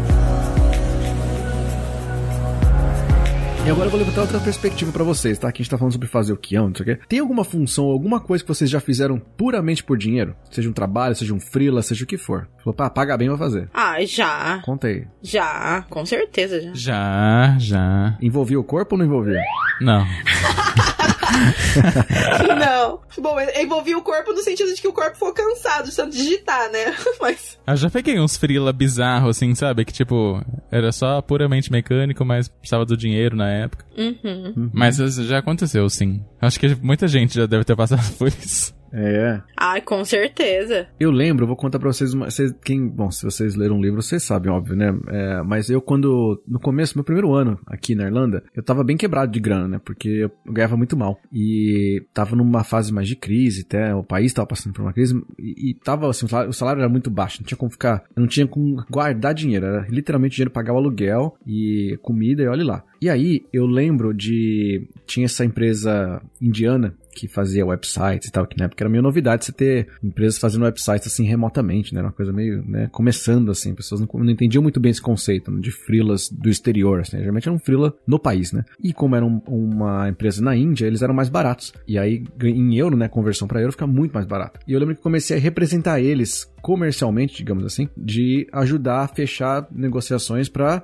E agora eu vou levantar outra perspectiva para vocês, tá? Aqui a gente tá falando sobre fazer o que não sei o quê. Tem alguma função, alguma coisa que vocês já fizeram puramente por dinheiro? Seja um trabalho, seja um freela, seja o que for. Falou, pá, paga bem, vai fazer.
Ah, já.
Conta aí.
Já, com certeza já.
Já, já.
Envolvia o corpo ou não envolvia?
Não. <laughs>
não. Bom, envolvia o corpo no sentido de que o corpo ficou cansado de tanto digitar, né? <laughs> Mas.
Eu já peguei uns freela bizarros, assim, sabe? Que tipo, era só puramente mecânico, mas precisava do dinheiro na época.
Uhum.
Uhum. Mas já aconteceu, sim. Acho que muita gente já deve ter passado <laughs> por isso.
É.
Ai, com certeza.
Eu lembro, vou contar pra vocês, uma, vocês quem, bom, se vocês leram um livro, vocês sabem, óbvio, né? É, mas eu quando, no começo, meu primeiro ano aqui na Irlanda, eu tava bem quebrado de grana, né? Porque eu ganhava muito mal. E tava numa fase mais de crise, até o país tava passando por uma crise, e, e tava assim, o salário, o salário, era muito baixo, não tinha como ficar, não tinha como guardar dinheiro, era literalmente dinheiro pagar o aluguel e comida e olhe lá. E aí, eu lembro de. Tinha essa empresa indiana que fazia websites e tal, que na época era meio novidade você ter empresas fazendo websites assim remotamente, né? Era uma coisa meio, né? Começando assim, pessoas não, não entendiam muito bem esse conceito né? de freelas do exterior, assim. Geralmente era um freela no país, né? E como era um, uma empresa na Índia, eles eram mais baratos. E aí, em euro, né? Conversão para euro fica muito mais barato. E eu lembro que comecei a representar eles comercialmente, digamos assim, de ajudar a fechar negociações para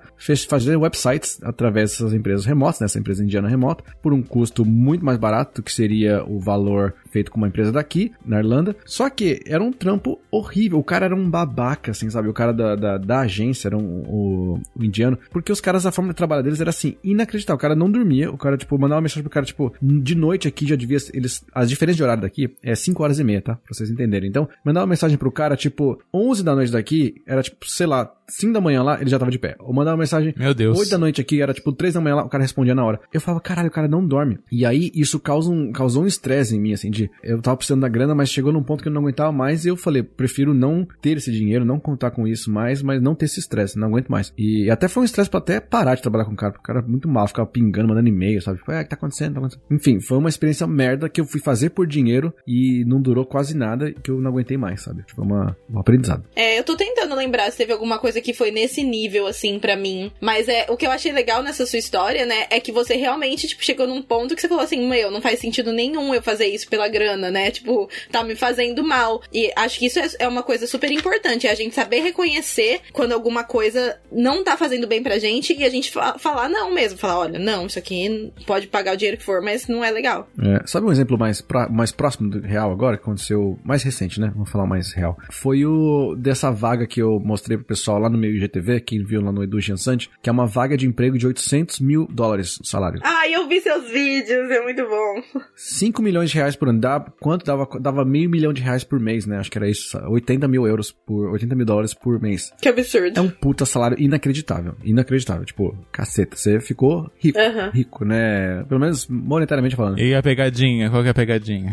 fazer websites através dessas empresas remotas, nessa né, empresa indiana remota, por um custo muito mais barato que seria o valor feito com uma empresa daqui, na Irlanda. Só que era um trampo horrível. O cara era um babaca, assim, sabe? O cara da, da, da agência era um, o, o, indiano. Porque os caras, a forma de trabalho deles era assim, inacreditável. O cara não dormia. O cara, tipo, mandava uma mensagem pro cara, tipo, de noite aqui já devia. Eles, as diferenças de horário daqui é 5 horas e meia, tá? Pra vocês entenderem. Então, mandava uma mensagem pro cara, tipo, 11 da noite daqui, era tipo, sei lá, 5 da manhã lá, ele já tava de pé. Ou mandava uma mensagem,
Meu Deus.
8 da noite aqui, era tipo 3 da manhã lá, o cara respondia na hora. Eu falava, caralho, o cara não dorme. E aí, isso causa um, causou um estresse em mim, assim, de eu tava precisando da grana, mas chegou num ponto que eu não aguentava mais e eu falei, prefiro não ter esse dinheiro, não contar com isso mais, mas não ter esse estresse, não aguento mais. E até foi um estresse pra até parar de trabalhar com o cara, porque o cara é muito mal, ficava pingando, mandando e-mail, sabe? Tipo, é, o que tá acontecendo? Tá acontecendo? Enfim, foi uma experiência merda que eu fui fazer por dinheiro e não durou quase nada, que eu não aguentei mais, sabe? Tipo, uma, um aprendizado.
É, eu tô tentando lembrar se teve alguma coisa que foi nesse nível, assim, para mim. Mas é o que eu achei legal nessa sua história, né? É que você realmente, tipo, chegou num ponto que você falou assim, meu, não faz sentido nenhum eu fazer isso pela grana, né? Tipo, tá me fazendo mal. E acho que isso é, é uma coisa super importante, é a gente saber reconhecer quando alguma coisa não tá fazendo bem pra gente e a gente fa falar não mesmo. Falar, olha, não, isso aqui pode pagar o dinheiro que for, mas não é legal.
É, sabe um exemplo mais, pra, mais próximo do real agora, que aconteceu mais recente, né? Vamos falar mais real. Foi o dessa vaga que eu mostrei pro pessoal lá no meu IGTV, quem viu lá no Edu Jansante, que é uma vaga de emprego de 800 mil dólares o salário.
Ah, eu vi seus vídeos, é muito bom.
5 milhões de reais por ano. Dá, quanto dava? Dava meio milhão de reais por mês, né? Acho que era isso. 80 mil euros por. 80 mil dólares por mês.
Que absurdo.
É um puta salário inacreditável. Inacreditável. Tipo, caceta. Você ficou rico.
Uhum.
Rico, né? Pelo menos monetariamente falando.
E a pegadinha? Qual que é a pegadinha?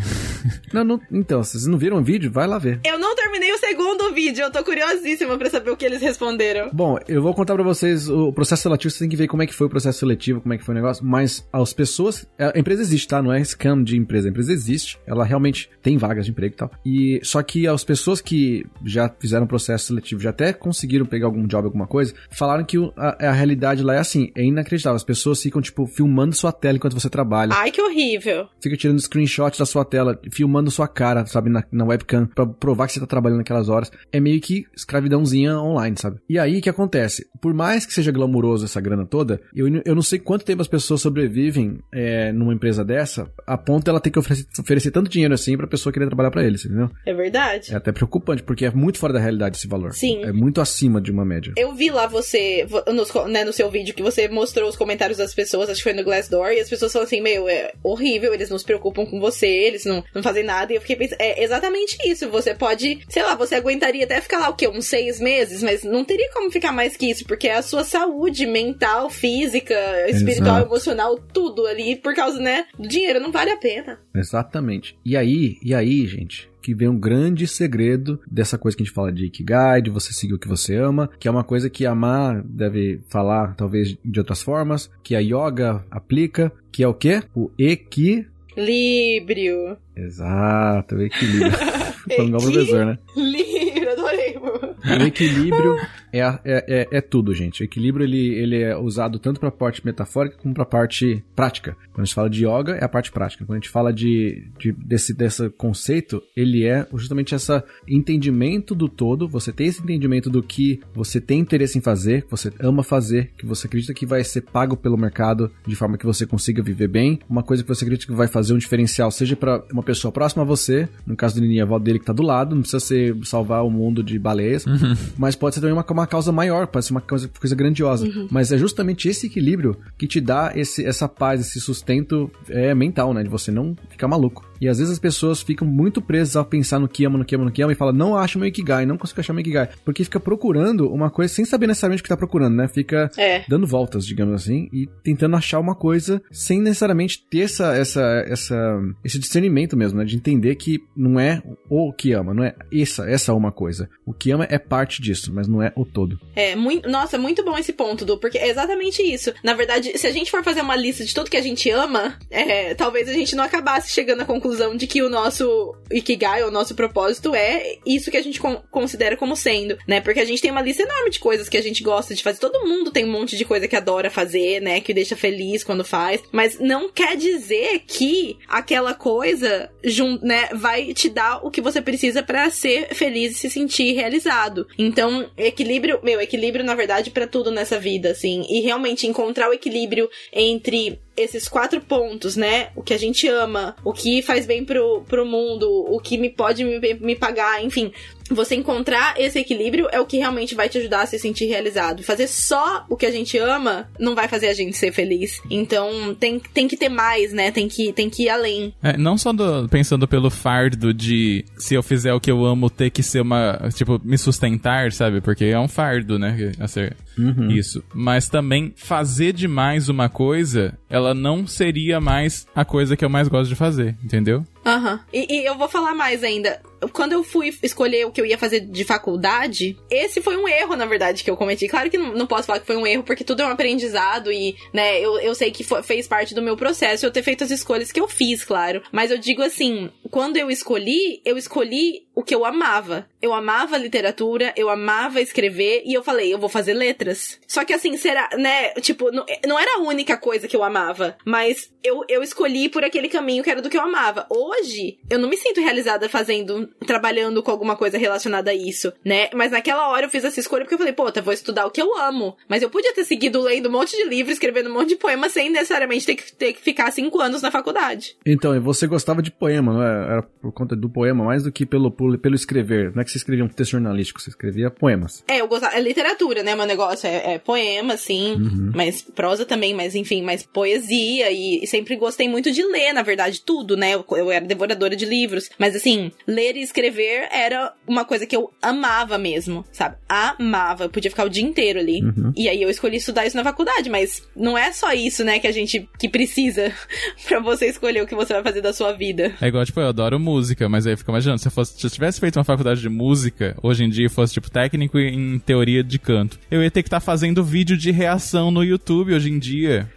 não, não, então, se vocês não viram o vídeo, vai lá ver.
Eu não terminei o segundo vídeo. Eu tô curiosíssima pra saber o que eles responderam.
Bom, eu vou contar pra vocês o processo seletivo. Você tem que ver como é que foi o processo seletivo, como é que foi o negócio. Mas as pessoas. A empresa existe, tá? Não é scam de empresa. A empresa existe. Ela realmente tem vagas de emprego e tal. E só que as pessoas que já fizeram processo seletivo, já até conseguiram pegar algum job, alguma coisa, falaram que a, a realidade lá é assim, é inacreditável. As pessoas ficam, tipo, filmando sua tela enquanto você trabalha.
Ai, que horrível.
Fica tirando screenshot da sua tela, filmando sua cara, sabe, na, na webcam, pra provar que você tá trabalhando naquelas horas. É meio que escravidãozinha online, sabe? E aí, o que acontece? Por mais que seja glamuroso essa grana toda, eu, eu não sei quanto tempo as pessoas sobrevivem é, numa empresa dessa, a ponto ela ter que oferecer, oferecer tanto dinheiro assim pra pessoa querer trabalhar para eles, entendeu?
É verdade.
É até preocupante, porque é muito fora da realidade esse valor.
Sim.
É muito acima de uma média.
Eu vi lá você, nos, né, no seu vídeo, que você mostrou os comentários das pessoas, acho que foi no Glassdoor, e as pessoas falam assim, meu, é horrível, eles não se preocupam com você, eles não, não fazem nada, e eu fiquei pensando, é exatamente isso, você pode, sei lá, você aguentaria até ficar lá, o quê, uns seis meses, mas não teria como ficar mais que isso, porque é a sua saúde mental, física, espiritual,
Exato.
emocional, tudo ali, por causa, né, do dinheiro, não vale a pena.
Exatamente. E aí, e aí, gente, que vem um grande segredo dessa coisa que a gente fala de Ikigai, de você seguir o que você ama, que é uma coisa que a Ma deve falar, talvez, de outras formas, que a Yoga aplica, que é o quê? O Eki...
Líbrio.
Exato, o equilíbrio. <laughs> Falando igual professor, né? <laughs>
Líbrio, adorei.
O equilíbrio <laughs> é, é, é, é tudo, gente. O equilíbrio ele, ele é usado tanto para a parte metafórica como para a parte prática. Quando a gente fala de yoga, é a parte prática. Quando a gente fala de, de- desse, desse conceito, ele é justamente esse entendimento do todo. Você tem esse entendimento do que você tem interesse em fazer, que você ama fazer, que você acredita que vai ser pago pelo mercado de forma que você consiga viver bem. Uma coisa que você acredita que vai fazer um diferencial, seja para uma pessoa próxima a você, no caso do Nini, a avó dele que tá do lado, não precisa ser salvar o mundo de baleias, mas pode ser também uma, uma causa maior, pode ser uma coisa, coisa grandiosa. Mas é justamente esse equilíbrio que te dá esse, essa paz, esse sustento é, mental, né? De você não ficar maluco. E às vezes as pessoas ficam muito presas a pensar no que ama, no que ama, no que ama, e falam, não acho meu Ikigai, não consigo achar meu Ikigai. Porque fica procurando uma coisa sem saber necessariamente o que tá procurando, né? Fica
É.
dando voltas, digamos assim, e tentando achar uma coisa sem necessariamente ter essa, essa, essa, esse discernimento mesmo, né? De entender que não é o que ama, não é essa, essa uma coisa. O que ama é parte disso, mas não é o todo.
É, muito, nossa, muito bom esse ponto, Du, porque é exatamente isso. Na verdade, se a gente for fazer uma lista de tudo que a gente ama, é, talvez a gente não acabasse chegando à conclusão de que o nosso Ikigai, o nosso propósito, é isso que a gente con- considera como sendo, né? Porque a gente tem uma lista enorme de coisas que a gente gosta de fazer. Todo mundo tem um monte de coisa que adora fazer, né? Que deixa feliz quando faz. Mas não quer dizer que aquela coisa, né, vai te dar o que você precisa pra ser feliz e se sentir realizado. Então, equilíbrio, meu, equilíbrio na verdade pra tudo nessa vida, assim, e realmente encontrar o equilíbrio entre esses quatro pontos, né? O que a gente ama, o que faz bem pro, pro mundo, o que me pode me, me pagar, enfim. Você encontrar esse equilíbrio é o que realmente vai te ajudar a se sentir realizado. Fazer só o que a gente ama não vai fazer a gente ser feliz. Então tem, tem que ter mais, né? Tem que, tem que ir além.
É, não só do- pensando pelo fardo de se eu fizer o que eu amo, ter que ser uma. Tipo, me sustentar, sabe? Porque é um fardo, né? a ser Isso. Mas também fazer demais uma coisa, ela não seria mais a coisa que eu mais gosto de fazer, entendeu?
Aham. E, e eu vou falar mais ainda. Quando eu fui escolher o que eu ia fazer de faculdade, esse foi um erro, na verdade, que eu cometi. Claro que não, não posso falar que foi um erro, porque tudo é um aprendizado e, né, eu, eu sei que fo- fez parte do meu processo eu ter feito as escolhas que eu fiz, claro. Mas eu digo assim, quando eu escolhi, eu escolhi o que eu amava. Eu amava literatura, eu amava escrever e eu falei, eu vou fazer letras. Só que assim, será, né, tipo, não, não era a única coisa que eu amava, mas eu, eu escolhi por aquele caminho que era do que eu amava. Hoje, eu não me sinto realizada fazendo, trabalhando com alguma coisa relacionada a isso, né? Mas naquela hora eu fiz essa escolha porque eu falei, pô, eu vou estudar o que eu amo. Mas eu podia ter seguido lendo um monte de livro, escrevendo um monte de poema sem necessariamente ter que, ter que ficar cinco anos na faculdade.
Então, e você gostava de poema, não é? Era por conta do poema, mais do que pelo, pelo, escrever. Não é que você escrevia um texto jornalístico, você escrevia poemas.
É, eu gostava. É literatura, né? Meu negócio é, é poema, sim. Mas prosa também, mas enfim, mais poesia. E, e sempre gostei muito de ler, na verdade, tudo, né? Eu, eu era devoradora de livros. Mas assim, ler e escrever era uma coisa que eu amava mesmo, sabe? Amava. Eu podia ficar o dia inteiro ali. E aí eu escolhi estudar isso na faculdade, mas não é só isso, né, que a gente que precisa <laughs> pra você escolher o que você vai fazer da sua vida.
É igual, tipo, eu adoro música, mas aí fica imaginando, se eu, fosse, se eu tivesse feito uma faculdade de música, hoje em dia, e fosse, tipo, técnico em teoria de canto, eu ia ter que estar fazendo vídeo de reação no YouTube hoje em dia.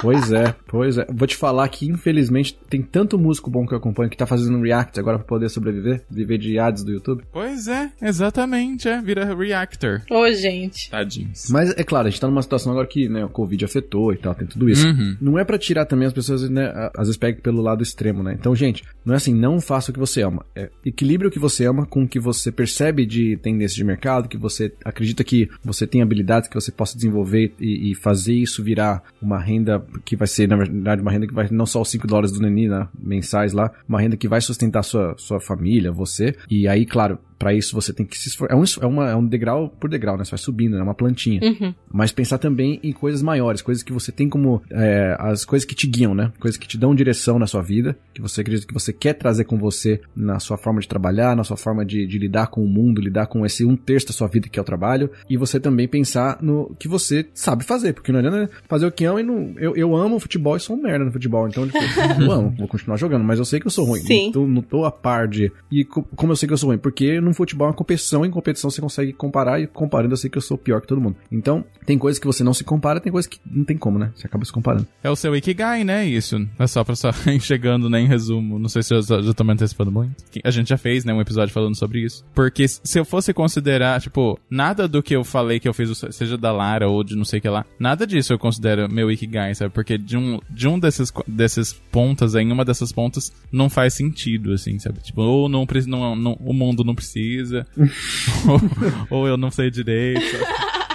Pois é, pois é. Vou te falar que, infelizmente, tem tanto músico bom que eu acompanho que tá fazendo react agora pra poder sobreviver, viver de ads do YouTube.
Pois é, exatamente, é, vira reactor.
Ô, gente.
Tadinhos.
Mas é claro, a gente tá numa situação agora que, né, o Covid afetou e tal, tem tudo isso.
Uhum.
Não é pra tirar também as pessoas, né, às vezes pegam pelo lado extremo, né? Então, gente, não é assim, não faça o que você ama. É, equilibre o que você ama com o que você percebe de tendência de mercado, que você acredita que você tem habilidades que você possa desenvolver e, e fazer isso virar uma renda que vai ser, na verdade, uma renda que vai não só os 5 dólares do Neni, né, mensais lá, uma renda que vai sustentar sua, sua família, você. E aí, claro, Pra isso você tem que se esforçar. É um, é, uma, é um degrau por degrau, né? Você vai subindo, é uma plantinha.
Uhum.
Mas pensar também em coisas maiores, coisas que você tem como. é, as coisas que te guiam, né? Coisas que te dão direção na sua vida, que você acredita que você quer trazer com você na sua forma de trabalhar, na sua forma de, de lidar com o mundo, lidar com esse um terço da sua vida que é o trabalho. E você também pensar no que você sabe fazer, porque não adianta fazer o que ama e não. Eu, eu amo futebol e sou um merda no futebol, então tipo, <laughs> eu amo, vou continuar jogando, mas eu sei que eu sou ruim.
Sim.
Não tô, não tô a par de. E co- como eu sei que eu sou ruim? Porque no futebol é uma competição, em competição você consegue comparar, e comparando eu sei que eu sou pior que todo mundo. Então, tem coisas que você não se compara, tem coisas que não tem como, né? Você acaba se comparando.
É o seu Ikigai, né? Isso. É só pra só <laughs> chegando, né? Em resumo. Não sei se eu já, já tô me antecipando muito. A gente já fez, né? Um episódio falando sobre isso. Porque se eu fosse considerar, tipo, nada do que eu falei que eu fiz, seja da Lara ou de não sei o que lá, nada disso eu considero meu Ikigai, sabe? Porque de um, de um desses, desses pontas, em uma dessas pontas, não faz sentido, assim, sabe? Tipo, ou não, não, não o mundo não precisa, <laughs> ou, ou eu não sei direito.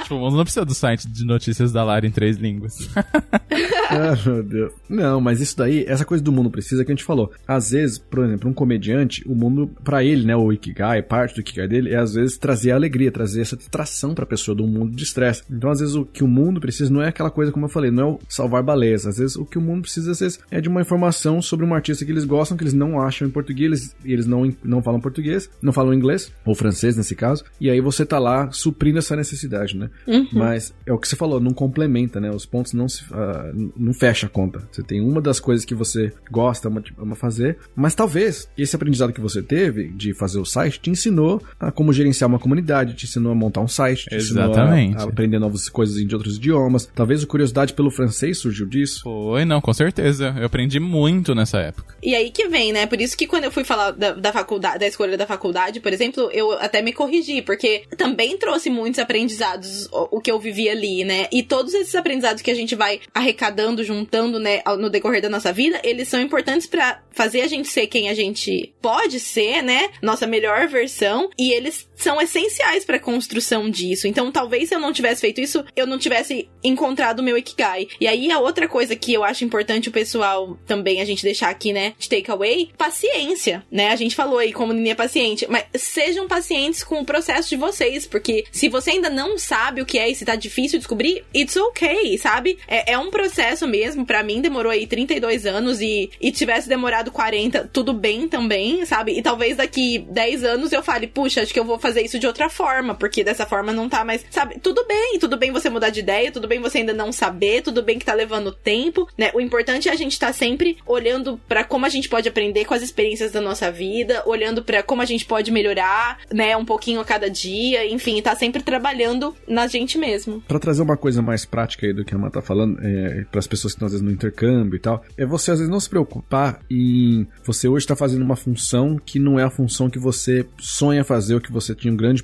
Tipo, não precisa do site de notícias da Lara em três línguas. <laughs>
ah, meu Deus. Não, mas isso daí, essa coisa do mundo precisa que a gente falou. Às vezes, por exemplo, um comediante, o mundo, pra ele, né, o Ikigai, parte do Ikigai dele, é às vezes trazer alegria, trazer essa distração pra pessoa do mundo de estresse. Então, às vezes, o que o mundo precisa não é aquela coisa, como eu falei, não é o salvar baleias. Às vezes, o que o mundo precisa, às vezes, é de uma informação sobre um artista que eles gostam, que eles não acham em português, eles, eles não, não falam português, não falam inglês, ou francês nesse caso, e aí você tá lá suprindo essa necessidade, né? Mas é o que você falou, não complementa, né? Os pontos não se ah, não fecha a conta. Você tem uma das coisas que você gosta, ama, ama fazer, mas talvez esse aprendizado que você teve de fazer o site te ensinou a como gerenciar uma comunidade, te ensinou a montar um site, te
Exatamente.
ensinou a, a aprender novas coisas de outros idiomas. Talvez a curiosidade pelo francês surgiu disso.
Foi, não, com certeza. Eu aprendi muito nessa época.
E aí que vem, né? Por isso que quando eu fui falar da, da faculdade, da escolha da faculdade, por exemplo, eu até me corrigi, porque também trouxe muitos aprendizados o, que eu vivi ali, né? E todos esses aprendizados que a gente vai arrecadando, juntando, né, no decorrer da nossa vida, eles são importantes pra fazer a gente ser quem a gente pode ser, né? Nossa melhor versão, e eles são essenciais pra construção disso. Então, talvez se eu não tivesse feito isso, eu não tivesse encontrado o meu Ikigai. E aí a outra coisa que eu acho importante o pessoal também a gente deixar aqui, né, de takeaway, paciência, né? A gente falou aí como Nini é paciente, mas sejam pacientes com o processo de vocês, porque se você ainda não sabe o que é e se tá difícil descobrir, it's okay, sabe? É, é um processo mesmo, pra mim demorou aí 32 anos e, e tivesse demorado 40, tudo bem também, sabe? E talvez daqui 10 anos eu fale, puxa, acho que eu vou fazer isso de outra forma, porque dessa forma não tá mais, sabe? Tudo bem, tudo bem você mudar de ideia, tudo bem você ainda não saber, tudo bem que tá levando tempo, né? O importante é a gente tá sempre olhando pra como a gente pode aprender com as experiências da nossa vida, olhando pra como a gente pode melhorar, né, um pouquinho a cada dia, enfim, tá sempre trabalhando na gente mesmo.
Pra trazer uma coisa mais prática aí do que a Ana tá falando, é, para as pessoas que estão às vezes no intercâmbio e tal, é você às vezes não se preocupar em você hoje tá fazendo uma função que não é a função que você sonha fazer ou que você tinha um grande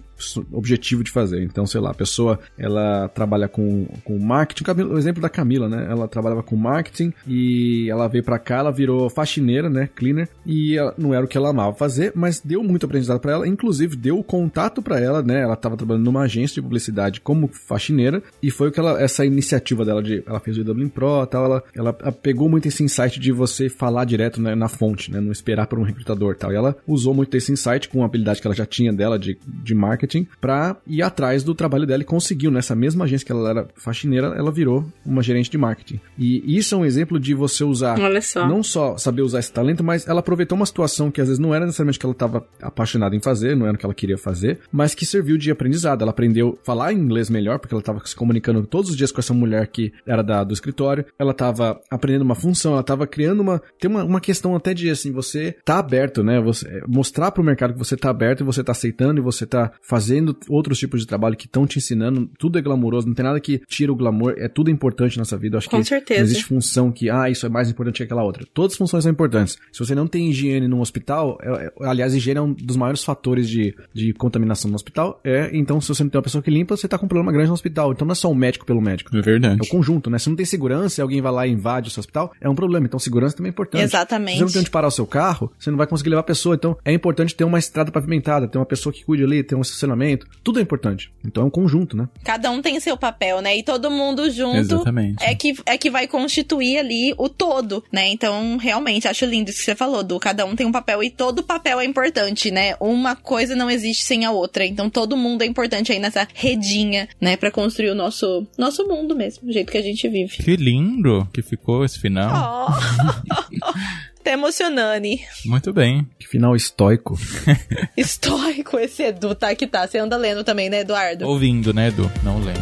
objetivo de fazer. Então, sei lá, a pessoa ela trabalha com, com marketing, o exemplo da Camila, né? Ela trabalhava com marketing e ela veio pra cá, ela virou faxineira, né? Cleaner, e ela- não era o que ela amava fazer, mas deu muito aprendizado pra ela, inclusive deu o contato pra ela, né? Ela tava trabalhando numa agência de publicidade como faxineira e foi o que ela, essa iniciativa dela de, ela fez o Dublin Pro, tal, ela, ela pegou muito esse insight de você falar direto né, na fonte, né? Não esperar por um recrutador, tal. E ela usou muito esse insight com a habilidade que ela já tinha dela de, de marketing pra ir atrás do trabalho dela e conseguiu nessa mesma agência que ela era faxineira, ela virou uma gerente de marketing. E isso é um exemplo de você usar
só.
não só saber usar esse talento, mas ela aproveitou uma situação que às vezes não era necessariamente que ela estava apaixonada em fazer, não era o que ela queria fazer, mas que serviu de aprendizado. Ela aprendeu a falar inglês inglês melhor, porque ela tava se comunicando todos os dias com essa mulher que era da, do escritório. Ela tava aprendendo uma função, ela tava criando uma. Tem uma, uma questão até de assim, você tá aberto, né? Você mostrar pro mercado que você tá aberto e você tá aceitando e você tá fazendo outros tipos de trabalho que estão te ensinando. Tudo é glamouroso, não tem nada que tira o glamour, é tudo importante nessa vida. Eu acho
Com
que
certeza.
não existe função que, ah, isso é mais importante que aquela outra. Todas as funções são importantes. Se você não tem higiene num hospital, é, é, aliás, higiene é um dos maiores fatores de, de contaminação no hospital, é, então se você não tem uma pessoa que limpa, você tá com problema grande no hospital. Então não é só o médico pelo médico.
É verdade.
É o conjunto, né? Se não tem segurança e alguém vai lá e invade o seu hospital, é um problema. Então segurança também é importante.
Exatamente.
Se você não tem onde parar o seu carro, você não vai conseguir levar a pessoa. Então é importante ter uma estrada pavimentada, ter uma pessoa que cuide ali, ter um estacionamento. Tudo é importante. Então é um conjunto, né?
Cada um tem seu papel, né? E todo mundo junto
Exatamente.
é que, é que vai constituir ali o todo, né? Então, realmente, acho lindo isso que você falou, do cada um tem um papel e todo papel é importante, né? Uma coisa não existe sem a outra. Então, todo mundo é importante aí nessa redinha, né? Pra construir o nosso, nosso mundo mesmo, o jeito que a gente vive.
Que lindo que ficou esse final.
Oh. <laughs> Tá emocionando.
Muito bem.
Que final estoico. <laughs>
Histórico esse Edu, tá que tá. Você anda lendo também, né, Eduardo?
Ouvindo, né, Edu? Não lendo.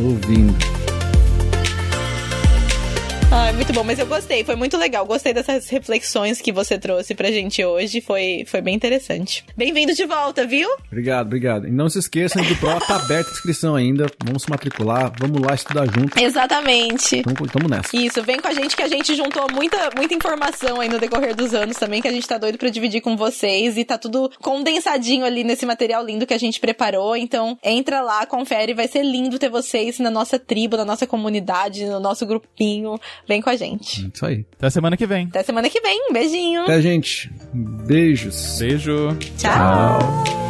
Ouvindo.
Ai, muito bom, mas eu gostei, foi muito legal. Gostei dessas reflexões que você trouxe pra gente hoje, foi, foi bem interessante. Bem-vindo de volta, viu?
Obrigado, obrigado. E não se esqueçam do Pro, tá aberta a inscrição ainda. Vamos se matricular, vamos lá estudar junto.
Exatamente.
Então, tamo nessa.
Isso, vem com a gente que a gente juntou muita, muita informação aí no decorrer dos anos também, que a gente tá doido pra dividir com vocês e tá tudo condensadinho ali nesse material lindo que a gente preparou. Então, entra lá, confere, vai ser lindo ter vocês na nossa tribo, na nossa comunidade, no nosso grupinho. Vem com a gente.
Isso aí.
Até semana que vem.
Até semana que vem. Um beijinho.
Até, gente. Beijos.
Beijo.
Tchau.
Esse